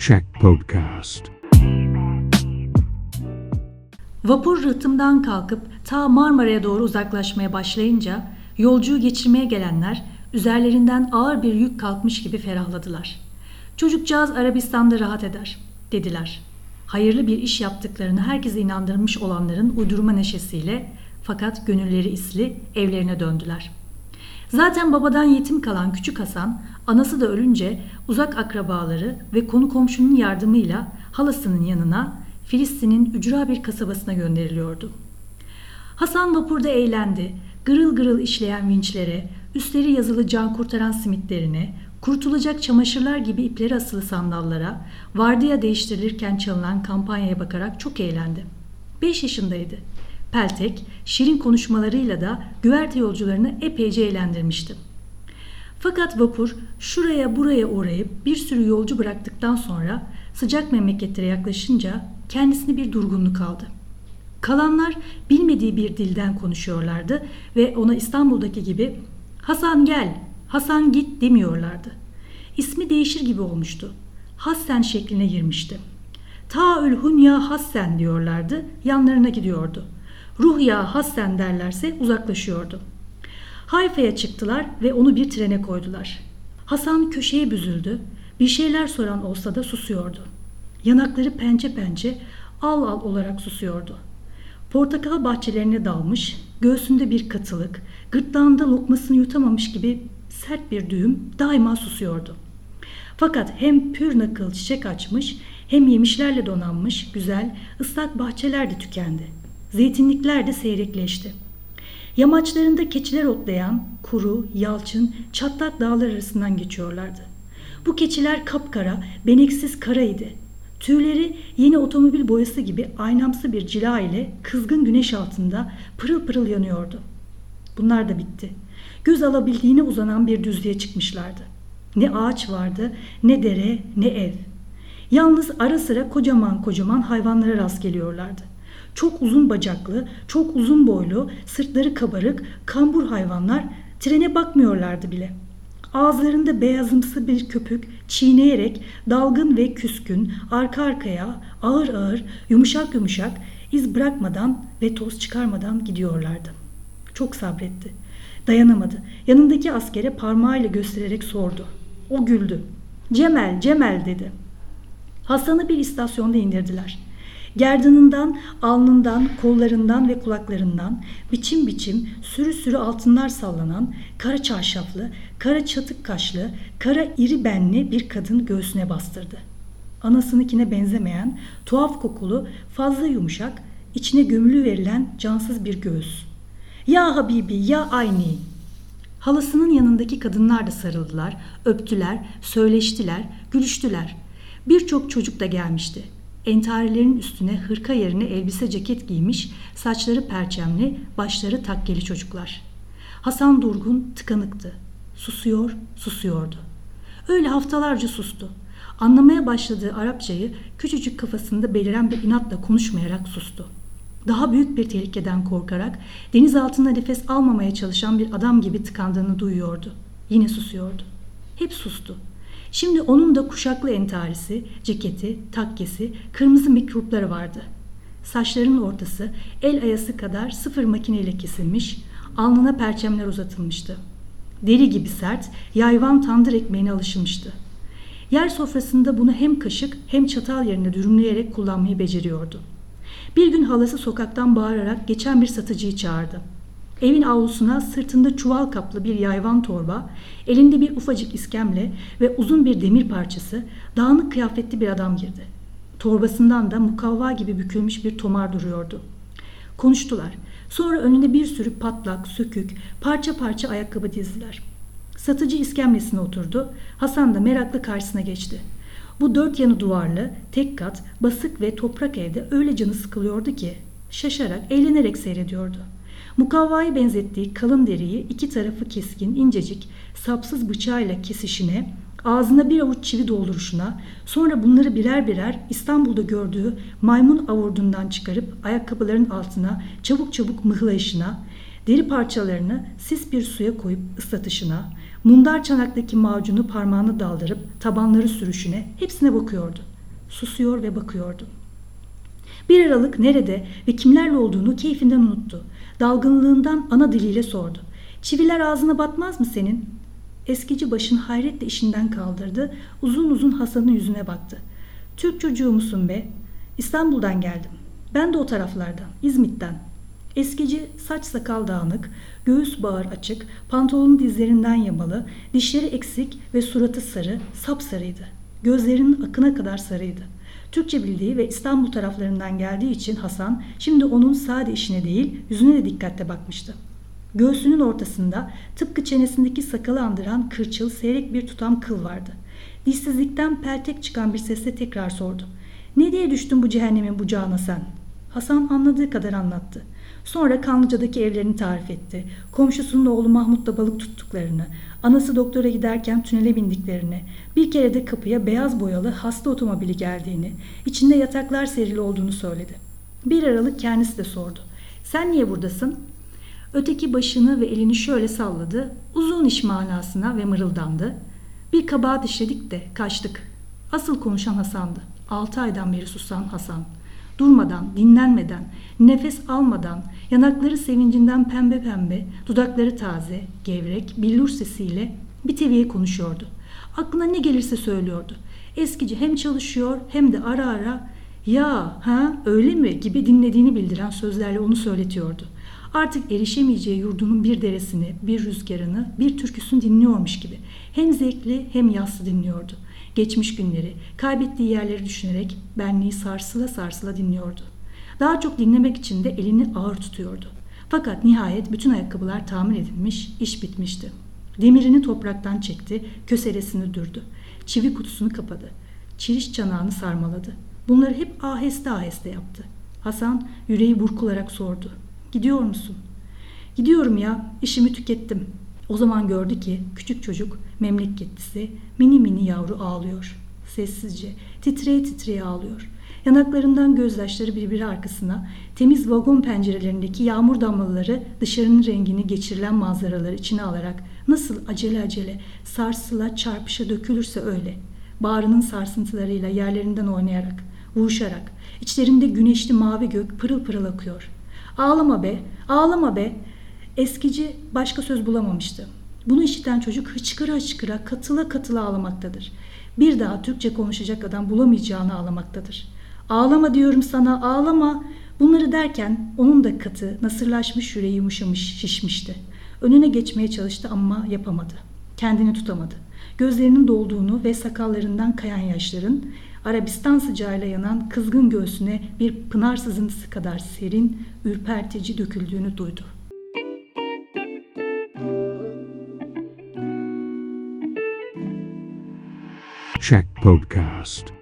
Check Podcast. Vapur rıhtımdan kalkıp ta Marmara'ya doğru uzaklaşmaya başlayınca yolcuyu geçirmeye gelenler üzerlerinden ağır bir yük kalkmış gibi ferahladılar. Çocukcağız Arabistan'da rahat eder dediler. Hayırlı bir iş yaptıklarını herkese inandırmış olanların uydurma neşesiyle fakat gönülleri isli evlerine döndüler. Zaten babadan yetim kalan küçük Hasan anası da ölünce uzak akrabaları ve konu komşunun yardımıyla halasının yanına Filistin'in ücra bir kasabasına gönderiliyordu. Hasan vapurda eğlendi. Gırıl gırıl işleyen vinçlere, üstleri yazılı can kurtaran simitlerine, kurtulacak çamaşırlar gibi ipleri asılı sandallara, vardiya değiştirilirken çalınan kampanyaya bakarak çok eğlendi. Beş yaşındaydı. Peltek, şirin konuşmalarıyla da güverte yolcularını epeyce eğlendirmişti. Fakat vapur şuraya buraya uğrayıp bir sürü yolcu bıraktıktan sonra sıcak memleketlere yaklaşınca kendisine bir durgunluk aldı. Kalanlar bilmediği bir dilden konuşuyorlardı ve ona İstanbul'daki gibi Hasan gel, Hasan git demiyorlardı. İsmi değişir gibi olmuştu. Hassen şekline girmişti. Taül Hunya Hassen diyorlardı, yanlarına gidiyordu. Ruh ya Hassen derlerse uzaklaşıyordu. Hayfa'ya çıktılar ve onu bir trene koydular. Hasan köşeye büzüldü. Bir şeyler soran olsa da susuyordu. Yanakları pençe pençe al al olarak susuyordu. Portakal bahçelerine dalmış, göğsünde bir katılık, gırtlağında lokmasını yutamamış gibi sert bir düğüm daima susuyordu. Fakat hem pür nakıl çiçek açmış hem yemişlerle donanmış güzel ıslak bahçeler de tükendi. Zeytinlikler de seyrekleşti. Yamaçlarında keçiler otlayan kuru, yalçın, çatlak dağlar arasından geçiyorlardı. Bu keçiler kapkara, beneksiz karaydı. Tüyleri yeni otomobil boyası gibi aynamsı bir cila ile kızgın güneş altında pırıl pırıl yanıyordu. Bunlar da bitti. Göz alabildiğine uzanan bir düzlüğe çıkmışlardı. Ne ağaç vardı, ne dere, ne ev. Yalnız ara sıra kocaman kocaman hayvanlara rast geliyorlardı. Çok uzun bacaklı, çok uzun boylu, sırtları kabarık, kambur hayvanlar trene bakmıyorlardı bile. Ağızlarında beyazımsı bir köpük çiğneyerek dalgın ve küskün arka arkaya ağır ağır yumuşak yumuşak iz bırakmadan ve toz çıkarmadan gidiyorlardı. Çok sabretti. Dayanamadı. Yanındaki askere parmağıyla göstererek sordu. O güldü. Cemel, Cemel dedi. Hasan'ı bir istasyonda indirdiler. Gerdanından, alnından, kollarından ve kulaklarından biçim biçim sürü sürü altınlar sallanan kara çarşaflı, kara çatık kaşlı, kara iri benli bir kadın göğsüne bastırdı. Anasınınkine benzemeyen, tuhaf kokulu, fazla yumuşak, içine gömülü verilen cansız bir göğüs. Ya Habibi, ya Ayni. Halasının yanındaki kadınlar da sarıldılar, öptüler, söyleştiler, gülüştüler. Birçok çocuk da gelmişti. Entarilerin üstüne hırka yerine elbise ceket giymiş, saçları perçemli, başları takkeli çocuklar. Hasan Durgun tıkanıktı. Susuyor, susuyordu. Öyle haftalarca sustu. Anlamaya başladığı Arapçayı küçücük kafasında beliren bir inatla konuşmayarak sustu. Daha büyük bir tehlikeden korkarak deniz altında nefes almamaya çalışan bir adam gibi tıkandığını duyuyordu. Yine susuyordu. Hep sustu. Şimdi onun da kuşaklı entarisi, ceketi, takkesi, kırmızı mikrupları vardı. Saçlarının ortası el ayası kadar sıfır makineyle kesilmiş, alnına perçemler uzatılmıştı. Deri gibi sert, yayvan tandır ekmeğine alışmıştı. Yer sofrasında bunu hem kaşık hem çatal yerine dürümleyerek kullanmayı beceriyordu. Bir gün halası sokaktan bağırarak geçen bir satıcıyı çağırdı. Evin avlusuna sırtında çuval kaplı bir yayvan torba, elinde bir ufacık iskemle ve uzun bir demir parçası dağınık kıyafetli bir adam girdi. Torbasından da mukavva gibi bükülmüş bir tomar duruyordu. Konuştular. Sonra önüne bir sürü patlak, sökük, parça parça ayakkabı dizdiler. Satıcı iskemlesine oturdu. Hasan da meraklı karşısına geçti. Bu dört yanı duvarlı, tek kat, basık ve toprak evde öyle canı sıkılıyordu ki şaşarak, eğlenerek seyrediyordu. Mukavvayı benzettiği kalın deriyi iki tarafı keskin, incecik, sapsız bıçağıyla kesişine, ağzına bir avuç çivi dolduruşuna, sonra bunları birer birer İstanbul'da gördüğü maymun avurdundan çıkarıp ayakkabıların altına çabuk çabuk mıhlayışına, deri parçalarını sis bir suya koyup ıslatışına, mundar çanaktaki macunu parmağını daldırıp tabanları sürüşüne hepsine bakıyordu. Susuyor ve bakıyordu. Bir aralık nerede ve kimlerle olduğunu keyfinden unuttu. Dalgınlığından ana diliyle sordu. Çiviler ağzına batmaz mı senin? Eskici başını hayretle işinden kaldırdı. Uzun uzun Hasan'ın yüzüne baktı. Türk çocuğu musun be? İstanbul'dan geldim. Ben de o taraflardan, İzmit'ten. Eskici saç sakal dağınık, göğüs bağır açık, pantolonun dizlerinden yamalı, dişleri eksik ve suratı sarı, sapsarıydı. Gözlerinin akına kadar sarıydı. Türkçe bildiği ve İstanbul taraflarından geldiği için Hasan şimdi onun sade işine değil yüzüne de dikkatle bakmıştı. Göğsünün ortasında tıpkı çenesindeki sakalı andıran kırçıl seyrek bir tutam kıl vardı. Dişsizlikten peltek çıkan bir sesle tekrar sordu. Ne diye düştün bu cehennemin bucağına sen? Hasan anladığı kadar anlattı. Sonra Kanlıca'daki evlerini tarif etti. Komşusunun oğlu Mahmut'la balık tuttuklarını, anası doktora giderken tünele bindiklerini, bir kere de kapıya beyaz boyalı hasta otomobili geldiğini, içinde yataklar serili olduğunu söyledi. Bir aralık kendisi de sordu. Sen niye buradasın? Öteki başını ve elini şöyle salladı, uzun iş manasına ve mırıldandı. Bir kabahat işledik de kaçtık. Asıl konuşan Hasan'dı. Altı aydan beri susan Hasan. Durmadan, dinlenmeden, nefes almadan, yanakları sevincinden pembe pembe, dudakları taze, gevrek, billur sesiyle bir teviye konuşuyordu. Aklına ne gelirse söylüyordu. Eskici hem çalışıyor hem de ara ara ya ha öyle mi gibi dinlediğini bildiren sözlerle onu söyletiyordu. Artık erişemeyeceği yurdunun bir deresini, bir rüzgarını, bir türküsünü dinliyormuş gibi. Hem zevkli hem yaslı dinliyordu. Geçmiş günleri, kaybettiği yerleri düşünerek benliği sarsıla sarsıla dinliyordu. Daha çok dinlemek için de elini ağır tutuyordu. Fakat nihayet bütün ayakkabılar tamir edilmiş, iş bitmişti. Demirini topraktan çekti, köseresini dürdü. Çivi kutusunu kapadı. Çiriş çanağını sarmaladı. Bunları hep aheste aheste yaptı. Hasan yüreği burkularak sordu. Gidiyor musun? Gidiyorum ya, işimi tükettim. O zaman gördü ki küçük çocuk memleketlisi mini mini yavru ağlıyor. Sessizce, titreye titreye ağlıyor. Yanaklarından gözyaşları birbiri arkasına, temiz vagon pencerelerindeki yağmur damlaları dışarının rengini geçirilen manzaraları içine alarak nasıl acele acele sarsıla çarpışa dökülürse öyle. Bağrının sarsıntılarıyla yerlerinden oynayarak, vuruşarak, içlerinde güneşli mavi gök pırıl pırıl akıyor. Ağlama be, ağlama be. Eskici başka söz bulamamıştı. Bunu işiten çocuk hıçkıra hıçkıra katıla katıla ağlamaktadır. Bir daha Türkçe konuşacak adam bulamayacağını ağlamaktadır. Ağlama diyorum sana ağlama. Bunları derken onun da katı, nasırlaşmış yüreği yumuşamış, şişmişti. Önüne geçmeye çalıştı ama yapamadı. Kendini tutamadı. Gözlerinin dolduğunu ve sakallarından kayan yaşların Arabistan sıcağıyla yanan kızgın göğsüne bir pınar sızıntısı kadar serin, ürpertici döküldüğünü duydu. Check Podcast.